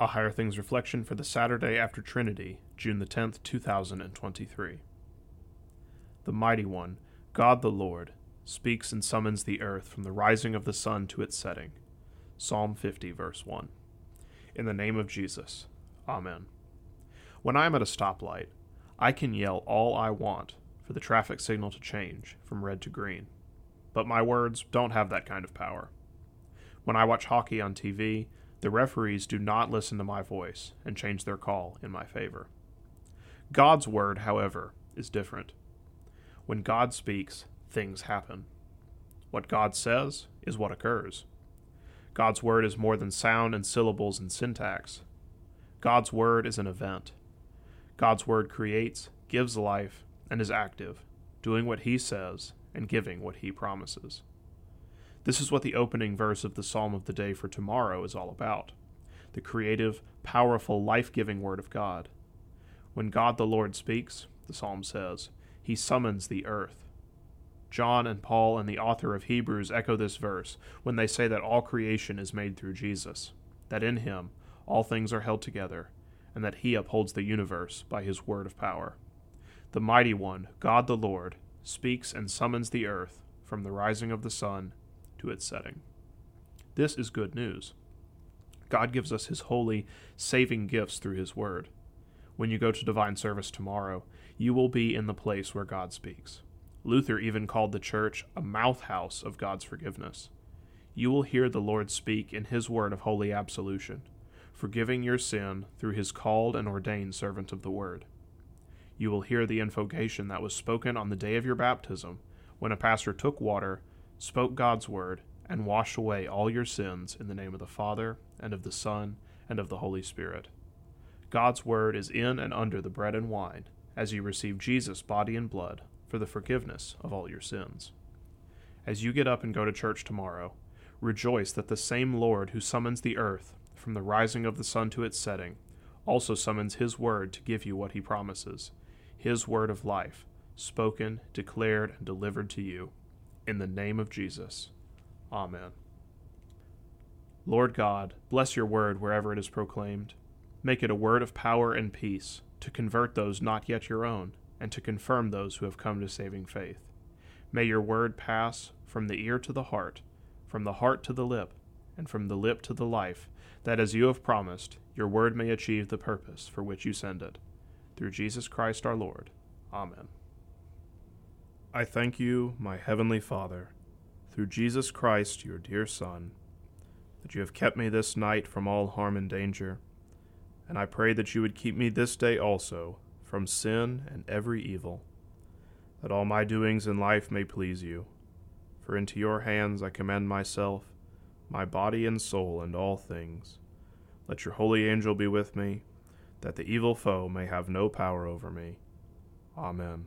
A Higher Things reflection for the Saturday after Trinity, June the 10th, 2023. The Mighty One, God the Lord, speaks and summons the earth from the rising of the sun to its setting. Psalm 50, verse 1. In the name of Jesus. Amen. When I am at a stoplight, I can yell all I want for the traffic signal to change from red to green. But my words don't have that kind of power. When I watch hockey on TV, the referees do not listen to my voice and change their call in my favor. God's word, however, is different. When God speaks, things happen. What God says is what occurs. God's word is more than sound and syllables and syntax. God's word is an event. God's word creates, gives life, and is active, doing what he says and giving what he promises. This is what the opening verse of the Psalm of the Day for tomorrow is all about the creative, powerful, life giving Word of God. When God the Lord speaks, the Psalm says, he summons the earth. John and Paul and the author of Hebrews echo this verse when they say that all creation is made through Jesus, that in him all things are held together, and that he upholds the universe by his word of power. The mighty one, God the Lord, speaks and summons the earth from the rising of the sun to its setting. This is good news. God gives us His holy, saving gifts through His Word. When you go to divine service tomorrow, you will be in the place where God speaks. Luther even called the church a mouth house of God's forgiveness. You will hear the Lord speak in His word of holy absolution, forgiving your sin through His called and ordained servant of the Word. You will hear the invocation that was spoken on the day of your baptism when a pastor took water spoke God's word, and washed away all your sins in the name of the Father, and of the Son, and of the Holy Spirit. God's word is in and under the bread and wine, as you receive Jesus' body and blood for the forgiveness of all your sins. As you get up and go to church tomorrow, rejoice that the same Lord who summons the earth from the rising of the sun to its setting also summons his word to give you what he promises, his word of life, spoken, declared, and delivered to you. In the name of Jesus. Amen. Lord God, bless your word wherever it is proclaimed. Make it a word of power and peace, to convert those not yet your own, and to confirm those who have come to saving faith. May your word pass from the ear to the heart, from the heart to the lip, and from the lip to the life, that as you have promised, your word may achieve the purpose for which you send it. Through Jesus Christ our Lord. Amen. I thank you, my heavenly Father, through Jesus Christ, your dear Son, that you have kept me this night from all harm and danger, and I pray that you would keep me this day also from sin and every evil, that all my doings in life may please you. For into your hands I commend myself, my body and soul, and all things. Let your holy angel be with me, that the evil foe may have no power over me. Amen.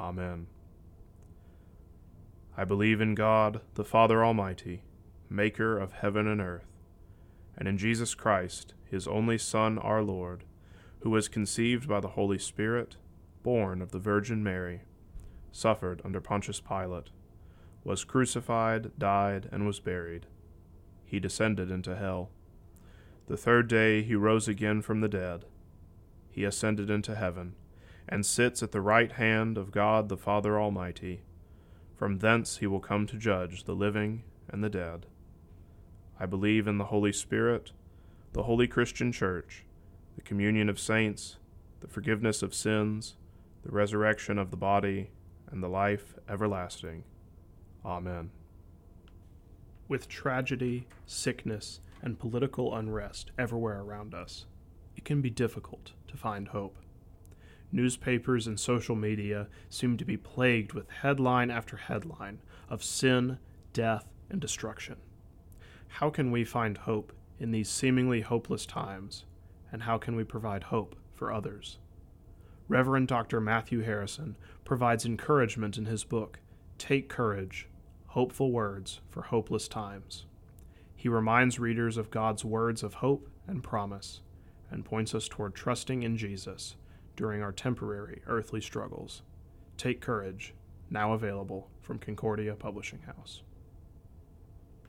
Amen. I believe in God, the Father Almighty, maker of heaven and earth, and in Jesus Christ, his only Son, our Lord, who was conceived by the Holy Spirit, born of the Virgin Mary, suffered under Pontius Pilate, was crucified, died, and was buried. He descended into hell. The third day he rose again from the dead. He ascended into heaven and sits at the right hand of God the Father Almighty. From thence he will come to judge the living and the dead. I believe in the Holy Spirit, the holy Christian Church, the communion of saints, the forgiveness of sins, the resurrection of the body, and the life everlasting. Amen. With tragedy, sickness, and political unrest everywhere around us, it can be difficult to find hope newspapers and social media seem to be plagued with headline after headline of sin, death, and destruction. How can we find hope in these seemingly hopeless times, and how can we provide hope for others? Reverend Dr. Matthew Harrison provides encouragement in his book, Take Courage Hopeful Words for Hopeless Times. He reminds readers of God's words of hope and promise, and points us toward trusting in Jesus during our temporary earthly struggles. Take Courage, now available from Concordia Publishing House.